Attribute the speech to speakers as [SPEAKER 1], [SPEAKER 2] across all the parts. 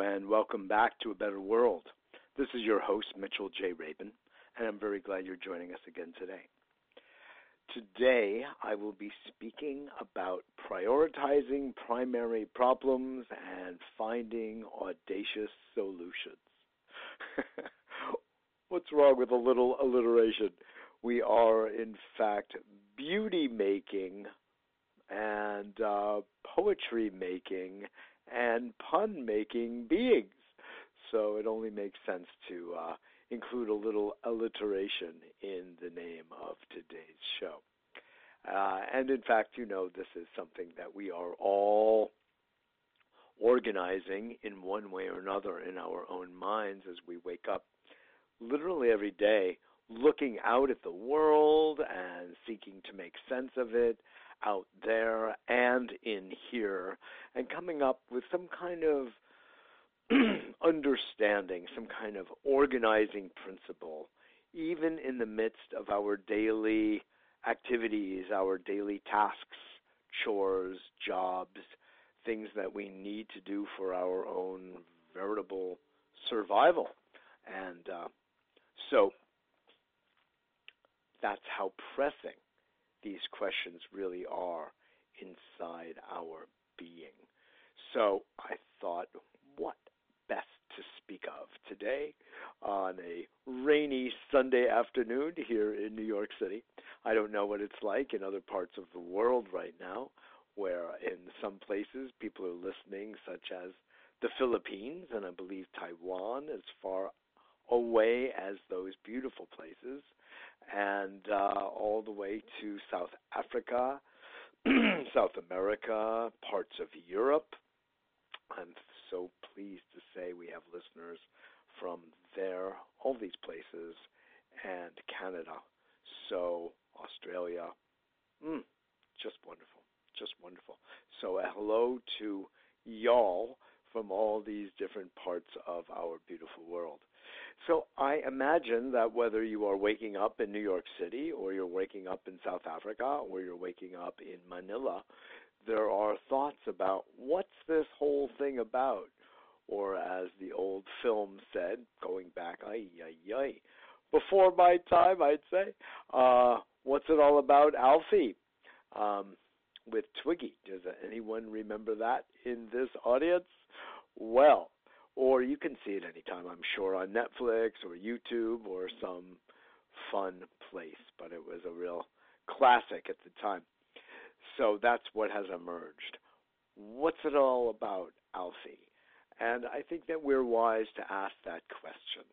[SPEAKER 1] And welcome back to A Better World. This is your host, Mitchell J. Rabin, and I'm very glad you're joining us again today. Today, I will be speaking about prioritizing primary problems and finding audacious solutions. What's wrong with a little alliteration? We are, in fact, beauty making and uh, poetry making and pun making beings. So it only makes sense to uh, include a little alliteration in the name of today's show. Uh, and in fact, you know, this is something that we are all organizing in one way or another in our own minds as we wake up literally every day looking out at the world and seeking to make sense of it out there and in here and coming up with some kind of understanding, some kind of organizing principle, even in the midst of our daily activities, our daily tasks, chores, jobs, things that we need to do for our own veritable survival. And uh, so that's how pressing these questions really are inside our being. So I thought, what best to speak of today on a rainy Sunday afternoon here in New York City? I don't know what it's like in other parts of the world right now, where in some places people are listening, such as the Philippines and I believe Taiwan, as far away as those beautiful places and uh, all the way to South Africa, South America, parts of Europe. I'm so pleased to say we have listeners from there, all these places, and Canada. So, Australia. Mm, just wonderful. Just wonderful. So, a hello to y'all from all these different parts of our beautiful world. So I imagine that whether you are waking up in New York City or you're waking up in South Africa or you're waking up in Manila, there are thoughts about what's this whole thing about? Or as the old film said, going back, ay, ay, ay, before my time, I'd say, uh, what's it all about, Alfie? Um, with Twiggy. Does anyone remember that in this audience? Well, or you can see it anytime, I'm sure, on Netflix or YouTube or some fun place. But it was a real classic at the time. So that's what has emerged. What's it all about, Alfie? And I think that we're wise to ask that question.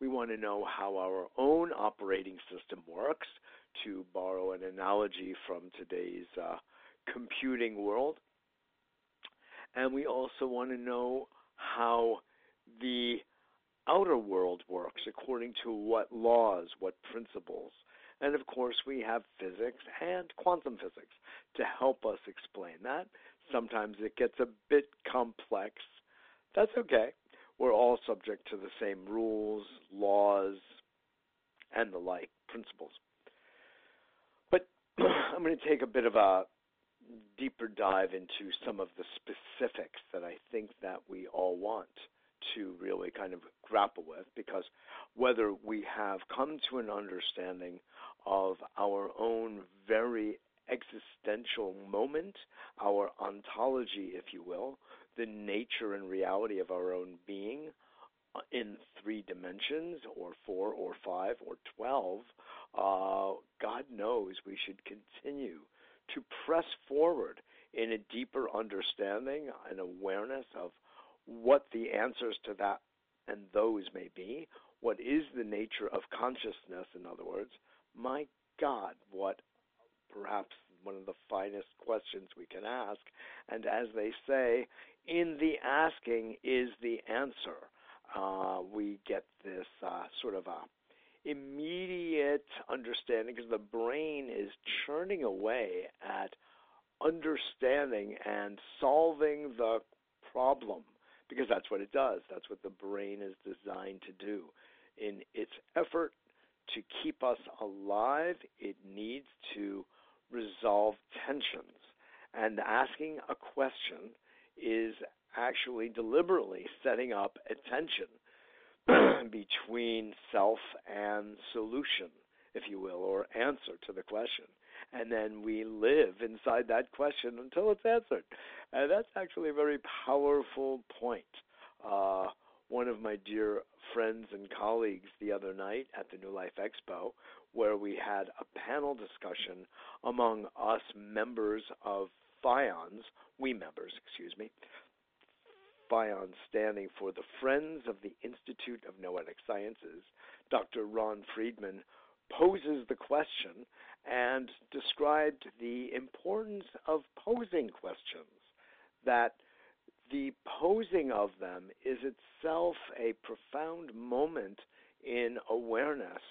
[SPEAKER 1] We want to know how our own operating system works, to borrow an analogy from today's uh, computing world. And we also want to know how the outer world works according to what laws, what principles. And of course, we have physics and quantum physics to help us explain that. Sometimes it gets a bit complex. That's okay. We're all subject to the same rules, laws, and the like principles. But I'm going to take a bit of a deeper dive into some of the specifics that I think that we all want to really kind of grapple with because whether we have come to an understanding of our own very existential moment, our ontology, if you will, the nature and reality of our own being uh, in three dimensions, or four, or five, or twelve, uh, God knows we should continue to press forward in a deeper understanding and awareness of what the answers to that and those may be. What is the nature of consciousness, in other words? My God, what perhaps one of the finest questions we can ask. And as they say, in the asking is the answer. Uh, we get this uh, sort of a immediate understanding because the brain is churning away at understanding and solving the problem because that's what it does. That's what the brain is designed to do. In its effort to keep us alive, it needs to resolve tensions. And asking a question is actually deliberately setting up a tension between self and solution, if you will, or answer to the question. And then we live inside that question until it's answered. And that's actually a very powerful point. Uh, one of my dear friends and colleagues the other night at the New Life Expo, where we had a panel discussion among us members of FIONS, we members, excuse me, FIONS standing for the Friends of the Institute of Noetic Sciences, Dr. Ron Friedman poses the question and described the importance of posing questions, that the posing of them is itself a profound moment in awareness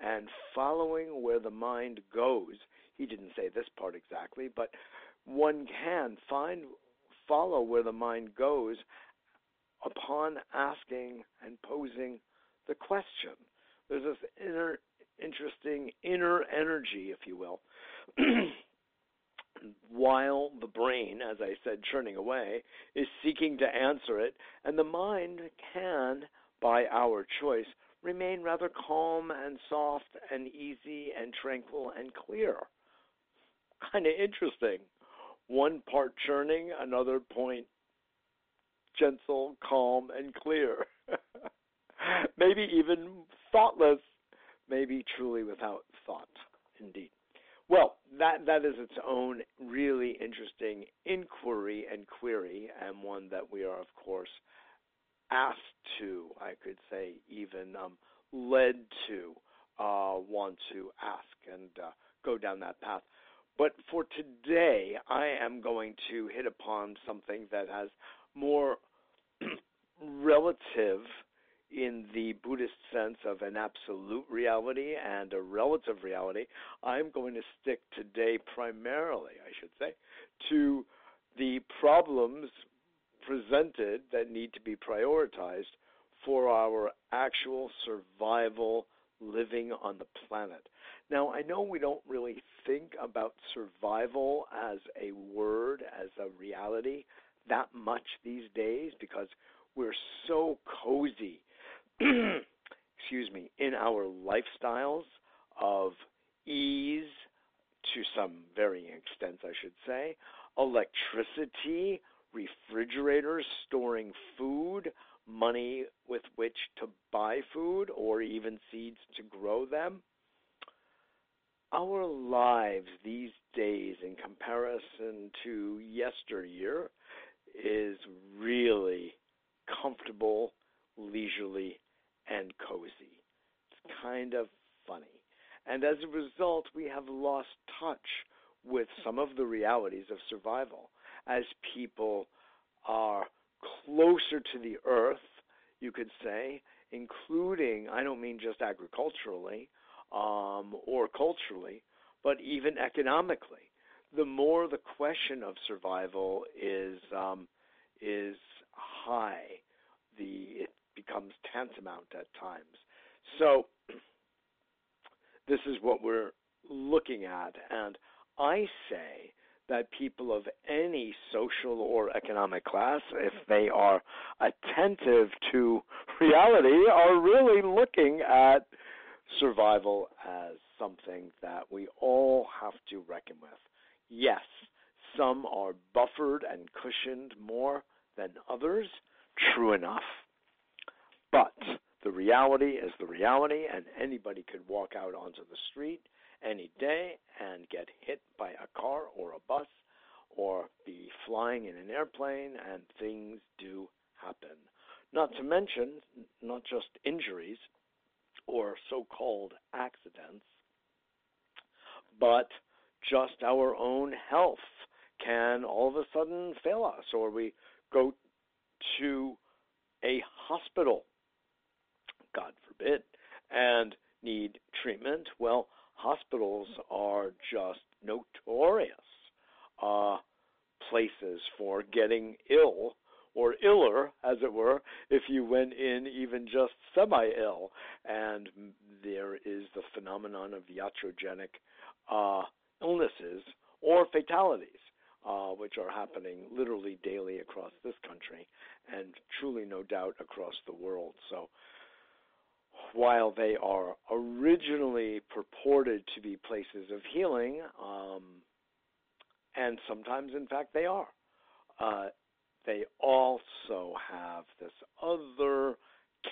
[SPEAKER 1] and following where the mind goes. He didn't say this part exactly, but one can find follow where the mind goes upon asking and posing the question. There's this inner interesting inner energy, if you will, while the brain, as I said, churning away, is seeking to answer it, and the mind can, by our choice, remain rather calm and soft and easy and tranquil and clear. Kind of interesting. One part churning, another point gentle, calm, and clear. Maybe even thoughtless maybe truly without thought, indeed. Well, that that is its own really interesting inquiry and query, and one that we are, of course, asked to, I could say, even um, led to uh, want to ask and uh, go down that path. But for today, I am going to hit upon something that has more relative in the Buddhist sense of an absolute reality and a relative reality, I'm going to stick today primarily, I should say, to the problems presented that need to be prioritized for our actual survival living on the planet. Now, I know we don't really think about survival as a word, as a reality that much these days because we're so cozy excuse me, in our lifestyles of ease to some varying extents, I should say, electricity, refrigerators storing food, money with which to buy food or even seeds to grow them. Our lives these days, in comparison to yesteryear, is really comfortable, leisurely, and cozy. It's kind of funny. And as a result, we have lost touch with some of the realities of survival as people are closer to the earth, you could say, including, I don't mean just agriculturally um, or culturally, but even economically. The more the question of survival is um, is high, the it becomes tantamount at times. So, this is what we're looking at. And I say that people of any social or economic class, if they are attentive to reality, are really looking at survival as something that we all have to reckon with. Yes, some are buffered and cushioned more than others, true enough. But the reality is the reality, and anybody could walk out onto the street any day and get hit by a car or a bus or be flying in an airplane, and things do happen. Not to mention, not just injuries or so called accidents, but just our own health can all of a sudden fail us, or we go to a hospital God forbid, and need treatment, well, hospitals are just notorious uh, places for getting ill or iller, as it were, if you went in even just semi ill. And there is the phenomenon of iatrogenic uh, illnesses or fatalities. uh, which are happening literally daily across this country and truly, no doubt, across the world. So, while they are originally purported to be places of healing, um, and sometimes, in fact, they are, uh, they also have this other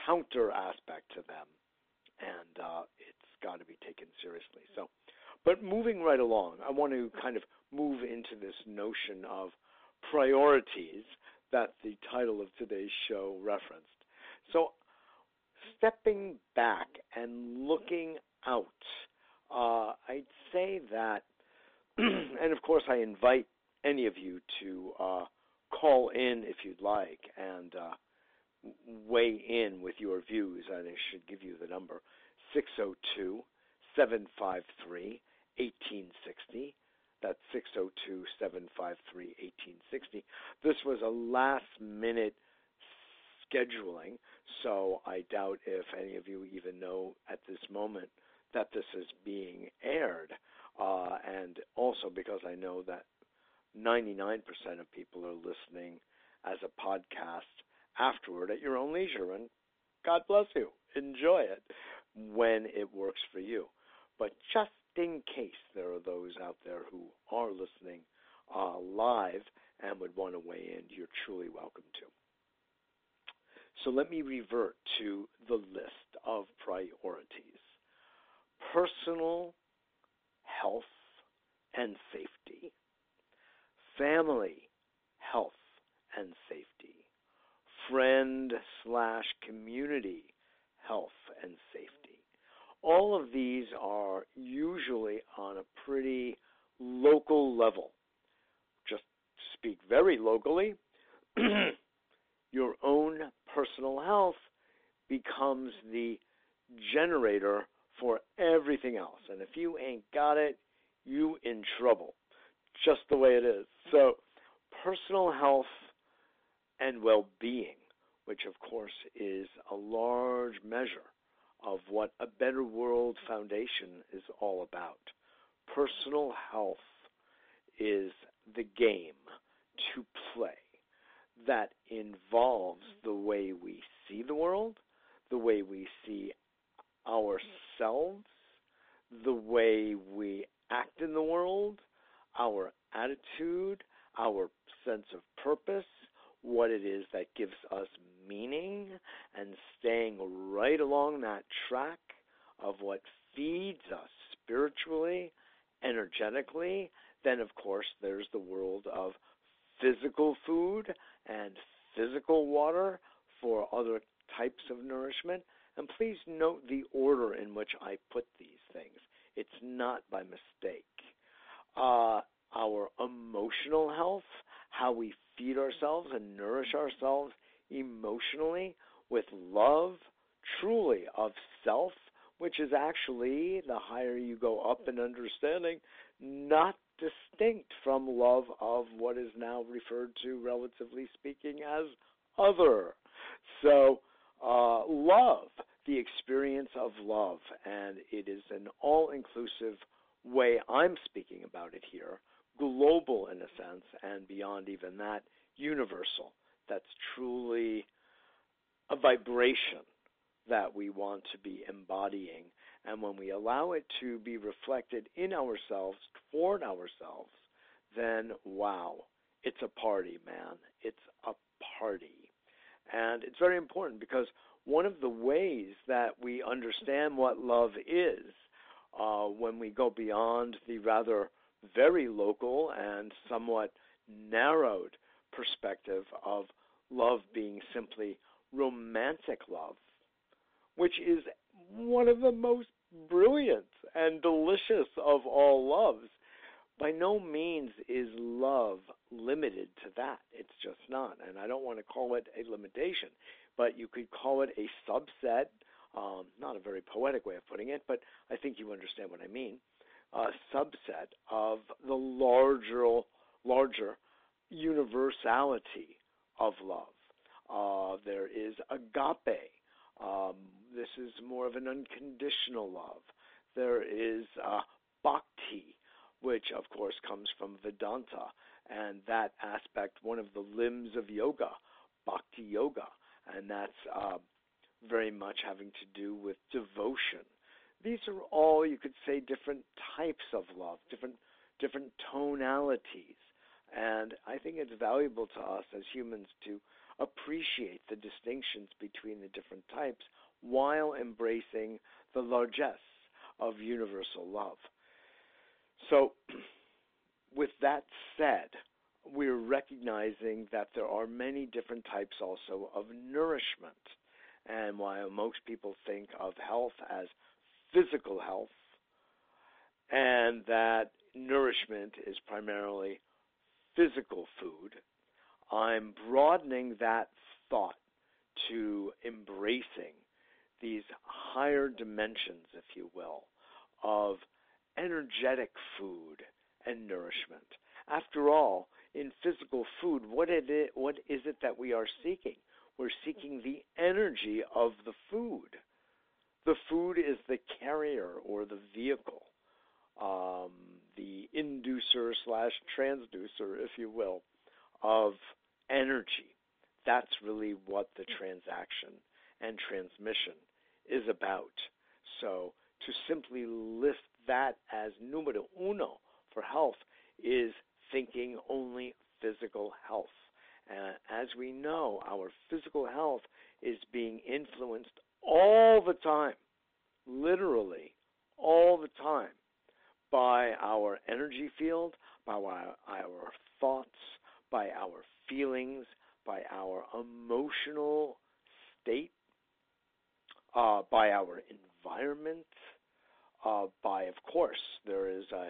[SPEAKER 1] counter aspect to them, and uh, it's got to be taken seriously. So, but moving right along, I want to kind of move into this notion of priorities that the title of today's show referenced. So, stepping back and looking out, uh, I'd say that, and of course, I invite any of you to uh, call in if you'd like and uh, weigh in with your views. I should give you the number 602 753 1860. That's 602 753 1860. This was a last minute scheduling, so I doubt if any of you even know at this moment that this is being aired. Uh, and also because I know that 99% of people are listening as a podcast afterward at your own leisure. And God bless you. Enjoy it when it works for you. But just in case there are those out there who are listening uh, live and would want to weigh in, you're truly welcome to. So let me revert to the list of priorities. Personal health and safety, family health and safety, friend slash community health and safety. All of these are usually on a pretty local level. Just speak very locally, your own personal health becomes the generator for everything else. And if you ain't got it, you in trouble. Just the way it is. So, personal health and well-being, which of course is a large measure of what a Better World Foundation is all about. Personal health is the game to play that involves mm-hmm. the way we see the world, the way we see ourselves, the way we act in the world, our attitude, our sense of purpose, what it is that gives us meaning and staying right along that track of what feeds us spiritually, energetically, then of course there's the world of physical food and physical water for other types of nourishment. And please note the order in which I put these things. It's not by mistake. Uh, our emotional health, how we feed ourselves and nourish ourselves emotionally with love, truly of self, which is actually, the higher you go up in understanding, not distinct from love of what is now referred to, relatively speaking, as other. So, uh, love, the experience of love, and it is an all inclusive way I'm speaking about it here, global in a sense, and beyond even that, universal that's truly a vibration that we want to be embodying. And when we allow it to be reflected in ourselves, toward ourselves, then wow, it's a party, man. It's a party. And it's very important because one of the ways that we understand what love is uh, when we go beyond the rather very local and somewhat narrowed perspective of love being simply romantic love, which is one of the most brilliant and delicious of all loves. By no means is love limited to that. It's just not. And I don't want to call it a limitation, but you could call it a subset. Um, not a very poetic way of putting it, but I think you understand what I mean. A subset of the larger, larger universality of love. Uh, there is agape. Um, this is more of an unconditional love. There is uh, bhakti, which of course comes from Vedanta, and that aspect, one of the limbs of yoga, bhakti yoga, and that's uh, very much having to do with devotion. These are all, you could say, different types of love, different different tonalities, and I think it's valuable to us as humans to appreciate the distinctions between the different types while embracing the largesse of universal love. So, with that said, we're recognizing that there are many different types also of nourishment. And while most people think of health as physical health, and that nourishment is primarily physical food, I'm broadening that thought to embracing these higher dimensions, if you will, of energetic food and nourishment. After all, in physical food, what, it, what is it that we are seeking? We're seeking the energy of the food. The food is the carrier or the vehicle, um, the inducer slash transducer, if you will, of energy. That's really what the transaction and transmission is about. So to simply list that as numero uno for health is thinking only physical health. Uh, as we know, our physical health is being influenced all the time, literally all the time, by our energy field, by our, our thoughts, by our feelings, by our emotional state, uh, by our environment, uh, by, of course, there is a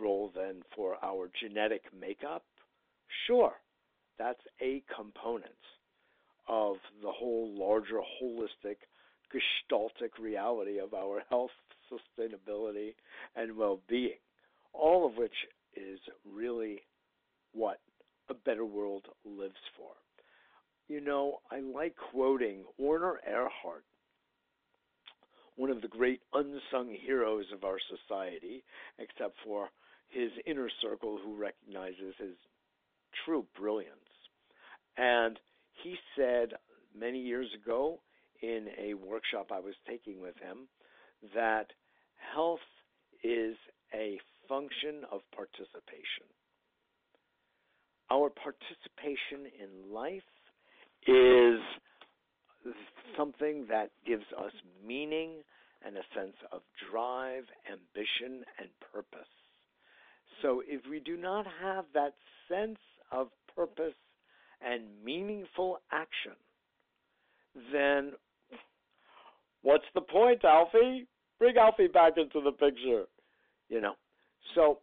[SPEAKER 1] role then for our genetic makeup. Sure, that's a component of the whole larger holistic gestaltic reality of our health, sustainability, and well being, all of which is really what a better world lives for. You know, I like quoting Werner Erhard, one of the great unsung heroes of our society, except for his inner circle who recognizes his true brilliance. And he said many years ago in a workshop I was taking with him that health is a function of participation. Our participation in life is something that gives us meaning and a sense of drive, ambition, and purpose. So if we do not have that sense of purpose and meaningful action, then what's the point, Alfie? Bring Alfie back into the picture. You know. So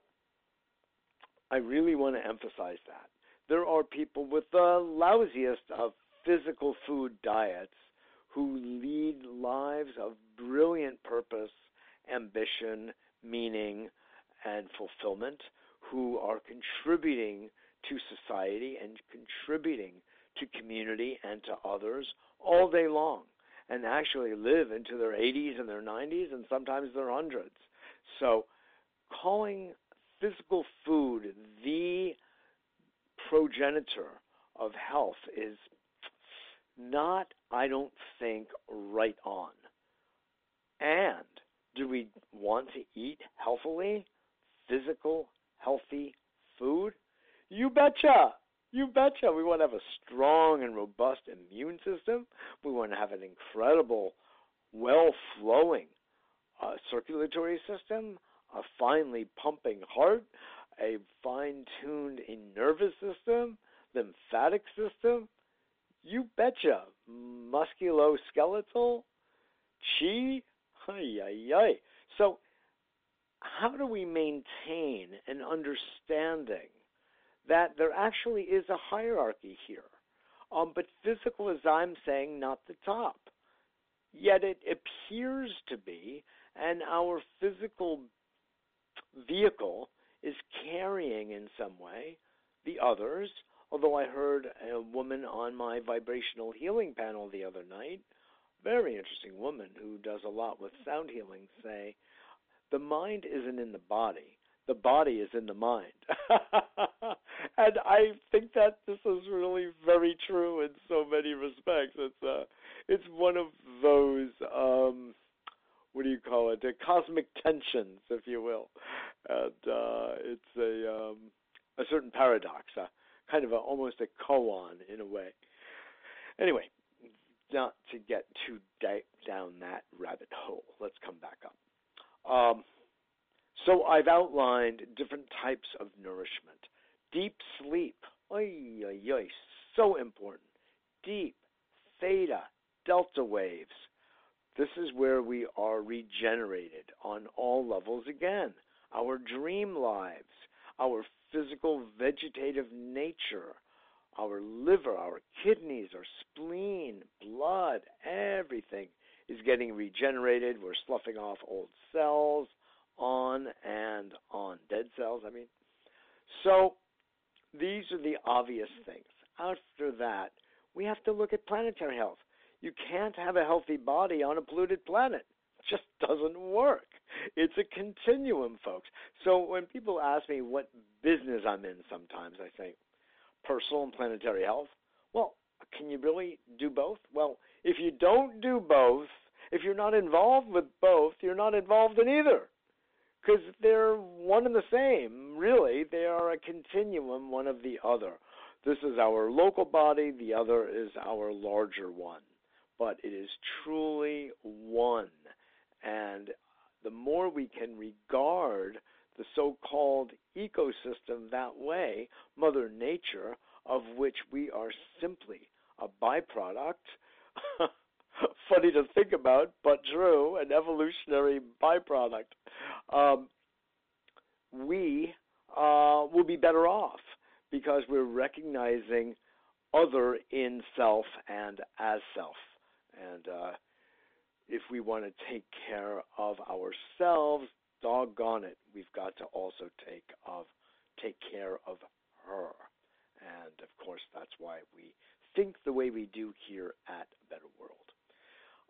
[SPEAKER 1] I really want to emphasize that. There are people with the lousiest of physical food diets who lead lives of brilliant purpose, ambition, meaning, and fulfillment, who are contributing to society and contributing to community and to others all day long and actually live into their 80s and their 90s and sometimes their hundreds. So, calling physical food the progenitor of health is not, I don't think, right on. And do we want to eat healthily, physical, healthy food? You betcha! You betcha. We want to have a strong and robust immune system. We want to have an incredible, well flowing uh, circulatory system, a finely pumping heart, a fine tuned nervous system, lymphatic system. You betcha. Musculoskeletal, chi, ay. So, how do we maintain an understanding that there actually is a hierarchy here? Um, but physical, as I'm saying, not the top. Yet it appears to be, and our physical vehicle is carrying in some way the others Although I heard a woman on my vibrational healing panel the other night, very interesting woman who does a lot with sound healing, say, the mind isn't in the body. The body is in the mind. and I think that this is really very true in so many respects. It's uh, it's one of those um, what do you call it? The cosmic tensions, if you will, and uh, it's a um, a certain paradox, a kind of a, almost a koan in a way. Anyway, not to get too deep down that rabbit hole. Let's come back up. Um, so I've outlined different types of nourishment. Deep sleep, oy, oy, oy, so important. Deep, theta, delta waves. This is where we are regenerated on all levels again. Our dream lives, our physical vegetative nature, our liver, our kidneys, our spleen, blood, everything is getting regenerated. We're sloughing off old cells on and on. Dead cells, I mean. So these are the obvious things. After that, we have to look at planetary health. You can't have a healthy body on a polluted planet. It just doesn't work. It's a continuum, folks. So when people ask me what business I'm in sometimes, I say, personal and planetary health. Well, can you really do both? Well, if you don't do both, if you're not involved with both, you're not involved in either. Because they're one and the same, really. They are a continuum, one of the other. This is our local body, the other is our larger one. But it is truly one. And the more we can regard the so called ecosystem that way, Mother Nature, of which we are simply a byproduct. Funny to think about, but true, an evolutionary byproduct. Um, we uh, will be better off because we're recognizing other in self and as self. And uh, if we want to take care of ourselves, doggone it, we've got to also take of take care of her. And of course, that's why we think the way we do here at Better World.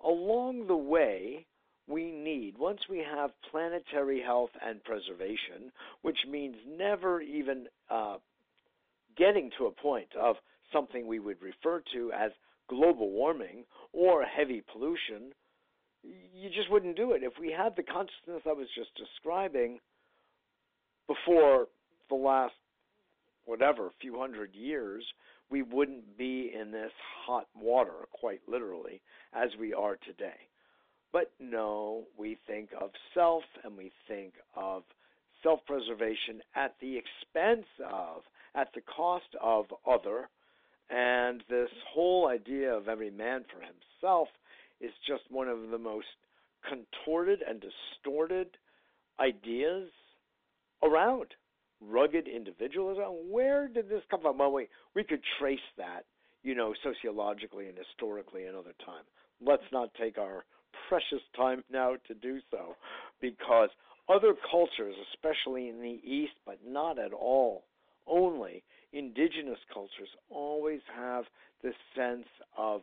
[SPEAKER 1] Along the way, we need, once we have planetary health and preservation, which means never even uh, getting to a point of something we would refer to as global warming or heavy pollution, you just wouldn't do it. If we had the consciousness I was just describing before the last whatever few hundred years, we wouldn't be in this hot water, quite literally, as we are today. But no, we think of self and we think of self preservation at the expense of, at the cost of other. And this whole idea of every man for himself is just one of the most contorted and distorted ideas around. Rugged individualism. Where did this come from? Well, we, we could trace that, you know, sociologically and historically another time. Let's not take our precious time now to do so because other cultures, especially in the East, but not at all, only indigenous cultures, always have this sense of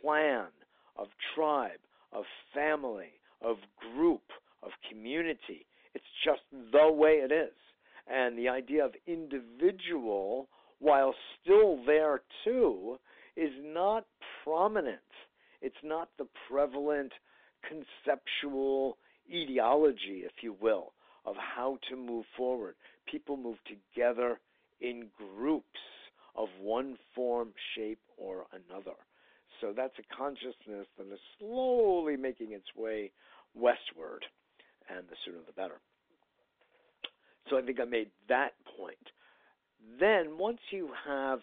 [SPEAKER 1] clan of tribe, of family, of group, of community. It's just the way it is. And the idea of individual, while still there too, is not prominent. It's not the prevalent conceptual ideology, if you will, of how to move forward. People move together in groups of one form, shape, or another. So that's a consciousness that is slowly making its way westward, and the sooner the better. So I think I made that point. Then, once you have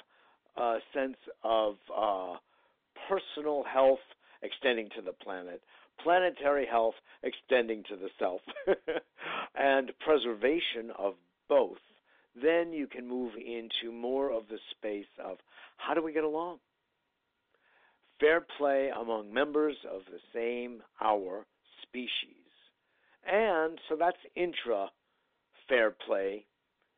[SPEAKER 1] a sense of uh, personal health extending to the planet, planetary health extending to the self, and preservation of both, then you can move into more of the space of how do we get along? Fair play among members of the same our species. And so that's intra fair play,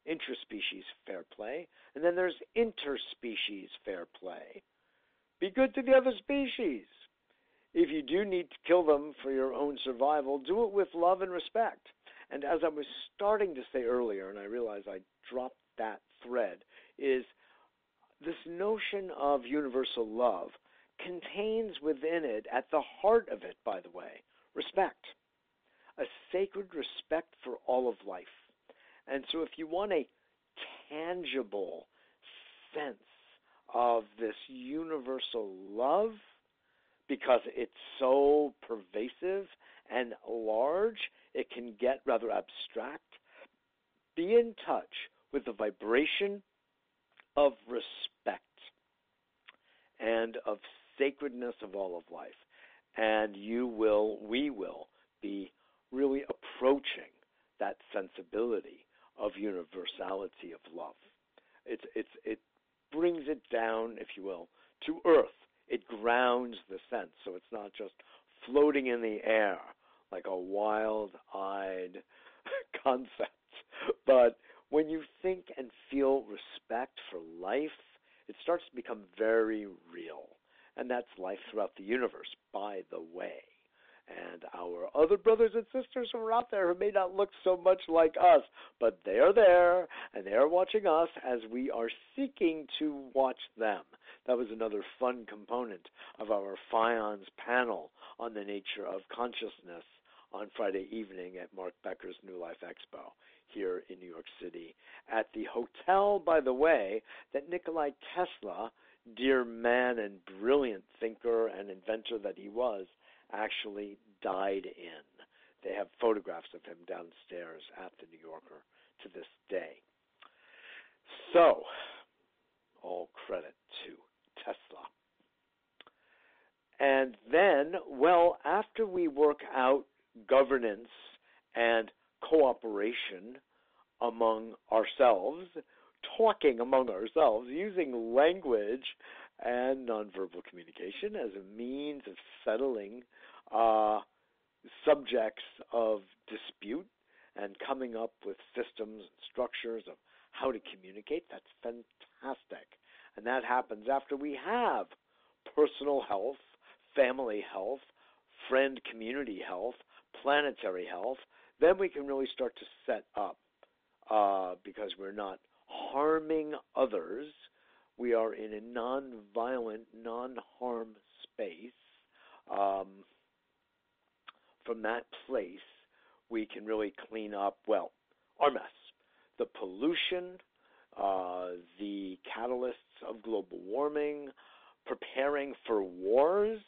[SPEAKER 1] intraspecies fair play. And then there's interspecies fair play. Be good to the other species. If you do need to kill them for your own survival, do it with love and respect. And as I was starting to say earlier, and I realize I dropped that thread is this notion of universal love contains within it, at the heart of it, by the way, respect. A sacred respect for all of life. And so, if you want a tangible sense of this universal love, because it's so pervasive and large, it can get rather abstract. Be in touch with the vibration of respect and of sacredness of all of life. And you will, we will be really approaching that sensibility of universality of love. It's, it brings it down, if you will, to earth. It grounds the sense, so it's not just floating in the air like a wild eyed concept. But when you think and feel respect for life, it starts to become very real. And that's life throughout the universe, by the way. And our other brothers and sisters who are out there who may not look so much like us, but they are there and they are watching us as we are seeking to watch them. That was another fun component of our FIONS panel on the nature of consciousness on Friday evening at Mark Becker's New Life Expo here in New York City at the hotel, by the way, that Nikolai Tesla, dear man and brilliant thinker and inventor that he was, actually died in. They have photographs of him downstairs at the New Yorker to this day. So, all credit to Tesla. And then, well, after we work out governance and cooperation among ourselves, talking among ourselves, using language and nonverbal communication as a means of settling uh, subjects of dispute and coming up with systems and structures of how to communicate. That's fantastic. And that happens after we have personal health, family health, friend community health, planetary health, then we can really start to set up uh, because we're not harming others. We are in a non-violent, non-harm space. Um, from that place, we can really clean up, well, our mess. The pollution, uh, the catalysts of global warming, preparing for wars,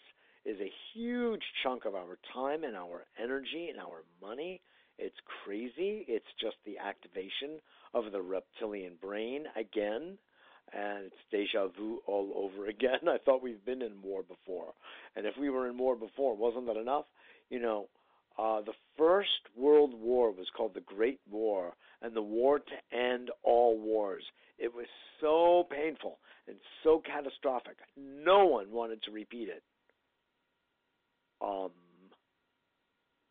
[SPEAKER 1] is a huge chunk of our time and our energy and our money. It's crazy. It's just the activation of the reptilian brain again. And it's deja vu all over again. I thought we've been in war before. And if we were in war before, wasn't that enough? You know, uh, the First World War was called the Great War, and the war to end all wars. It was so painful and so catastrophic. No one wanted to repeat it. Um.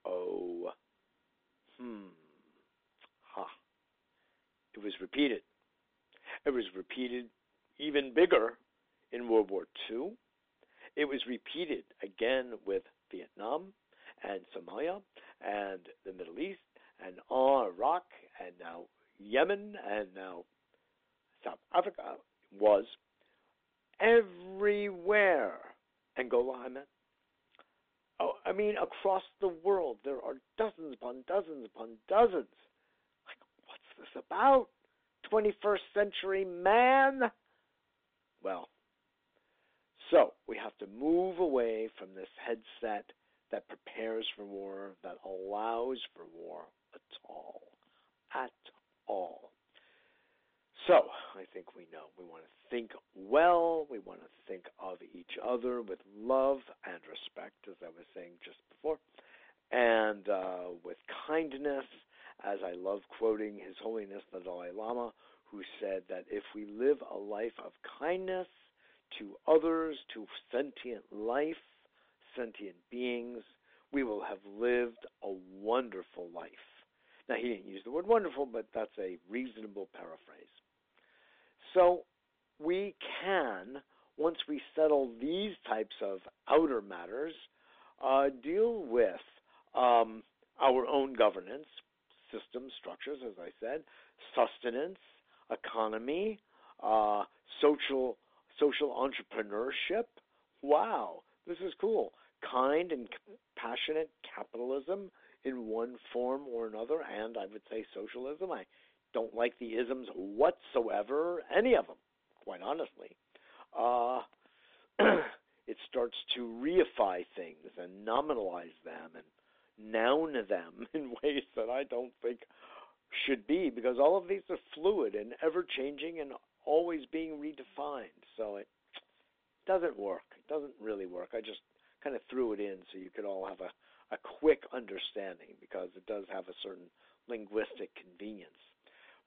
[SPEAKER 1] Oh. Hmm. Ha. Huh. It was repeated. It was repeated even bigger in World War II. It was repeated again with Vietnam and Somalia and the Middle East and Iraq and now Yemen and now South Africa was everywhere. Angola, I meant. Oh, I mean, across the world, there are dozens upon dozens upon dozens. Like, what's this about? 21st century man? Well, so we have to move away from this headset that prepares for war, that allows for war at all. At all. So, I think we know we want to think well, we want to think of each other with love and respect, as I was saying just before, and uh, with kindness, as I love quoting His Holiness the Dalai Lama, who said that if we live a life of kindness to others, to sentient life, sentient beings, we will have lived a wonderful life. Now, he didn't use the word wonderful, but that's a reasonable paraphrase. So we can, once we settle these types of outer matters, uh, deal with um, our own governance, systems, structures, as I said, sustenance, economy, uh, social social entrepreneurship. Wow, this is cool. Kind and passionate capitalism in one form or another, and I would say socialism. I don't like the isms whatsoever, any of them, quite honestly. Uh, it starts to reify things and nominalize them and noun them in ways that I don't think should be because all of these are fluid and ever changing and always being redefined. So it doesn't work. It doesn't really work. I just kind of threw it in so you could all have a, a quick understanding because it does have a certain linguistic convenience.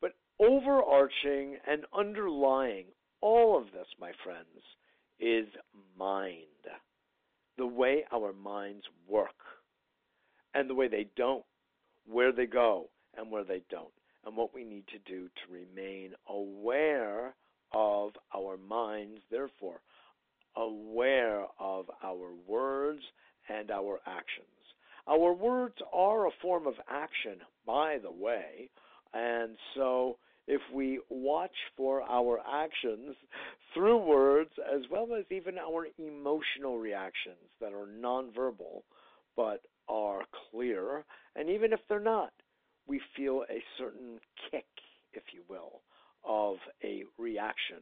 [SPEAKER 1] But overarching and underlying all of this, my friends, is mind. The way our minds work and the way they don't, where they go and where they don't, and what we need to do to remain aware of our minds, therefore, aware of our words and our actions. Our words are a form of action, by the way, and so if we watch for our actions through words as well as even our emotional reactions that are nonverbal but are clear, and even if they're not, we feel a certain kick, if you will, of a reaction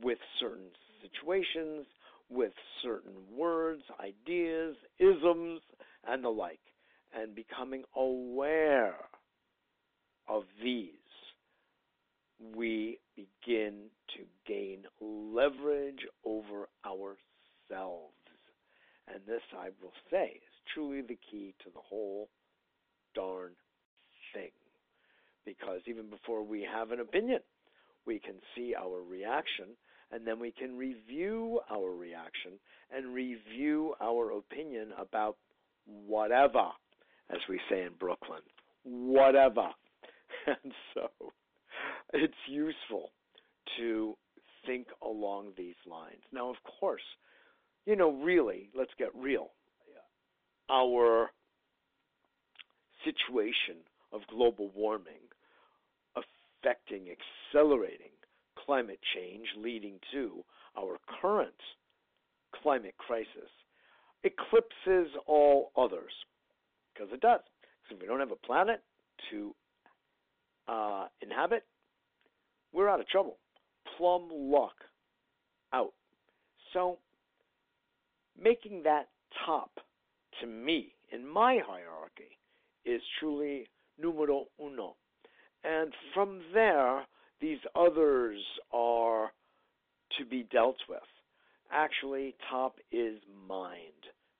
[SPEAKER 1] with certain situations, with certain words, ideas, isms, and the like, and becoming aware of these, we begin to gain leverage over ourselves. And this, I will say, truly the key to the whole darn thing. Because even before we have an opinion, we can see our reaction and then we can review our reaction and review our opinion about whatever, as we say in Brooklyn, whatever. And so it's useful to think along these lines. Now, of course, you know, really, let's get real. Our situation of global warming affecting, accelerating climate change leading to our current climate crisis eclipses all others because it does. So if we don't have a planet to uh, inhabit, we're out of trouble. Plum luck out. So making that top to me in my hierarchy is truly numero uno. And from there, these others are to be dealt with. Actually, top is mind.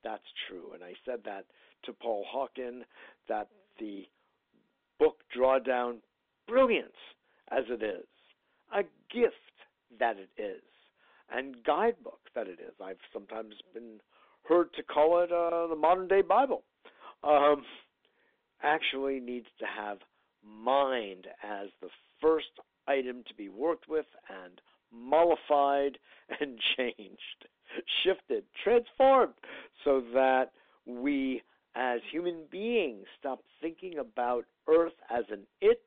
[SPEAKER 1] That's true. And I said that to Paul Hawken that the book Drawdown, brilliance as it is, a gift that it is, and guidebook that it is. I've sometimes been heard to call it uh, the modern day Bible. Um, actually needs to have mind as the first item to be worked with and mollified and changed, shifted, transformed, so that we as human beings stop thinking about Earth as an it,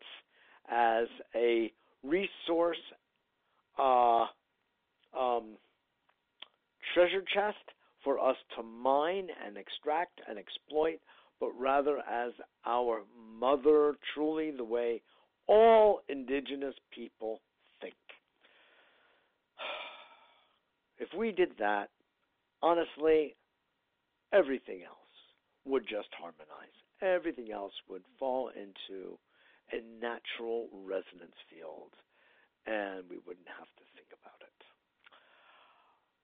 [SPEAKER 1] as a resource uh, um, treasure chest for us to mine and extract and exploit, but rather as our mother, truly the way all indigenous people think. If we did that, honestly, everything else would just harmonize. Everything else would fall into a natural resonance field, and we wouldn't have to think about it.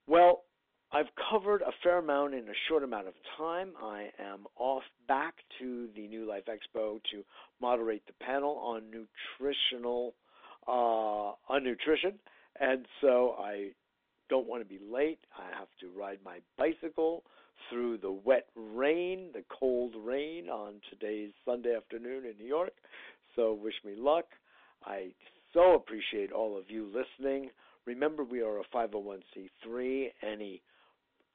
[SPEAKER 1] Well, I've covered a fair amount in a short amount of time. I am off back to the New Life Expo to moderate the panel on nutritional uh, on nutrition, and so I don't want to be late. I have to ride my bicycle through the wet rain, the cold rain on today's Sunday afternoon in New York. So wish me luck. I so appreciate all of you listening. Remember, we are a 501c3. Any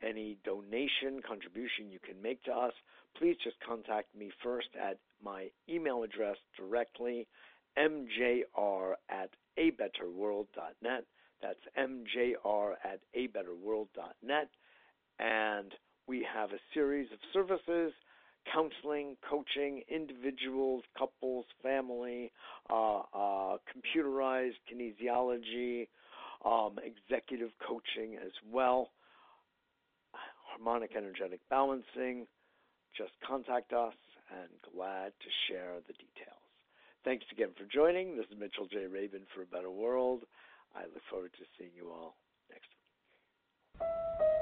[SPEAKER 1] any donation, contribution you can make to us, please just contact me first at my email address directly, mjr at abetterworld.net. That's MJR at abetterworld.net. And we have a series of services counseling, coaching, individuals, couples, family, uh, uh, computerized kinesiology, um, executive coaching as well, harmonic energetic balancing. Just contact us and glad to share the details. Thanks again for joining. This is Mitchell J. Rabin for a Better World. I look forward to seeing you all next week.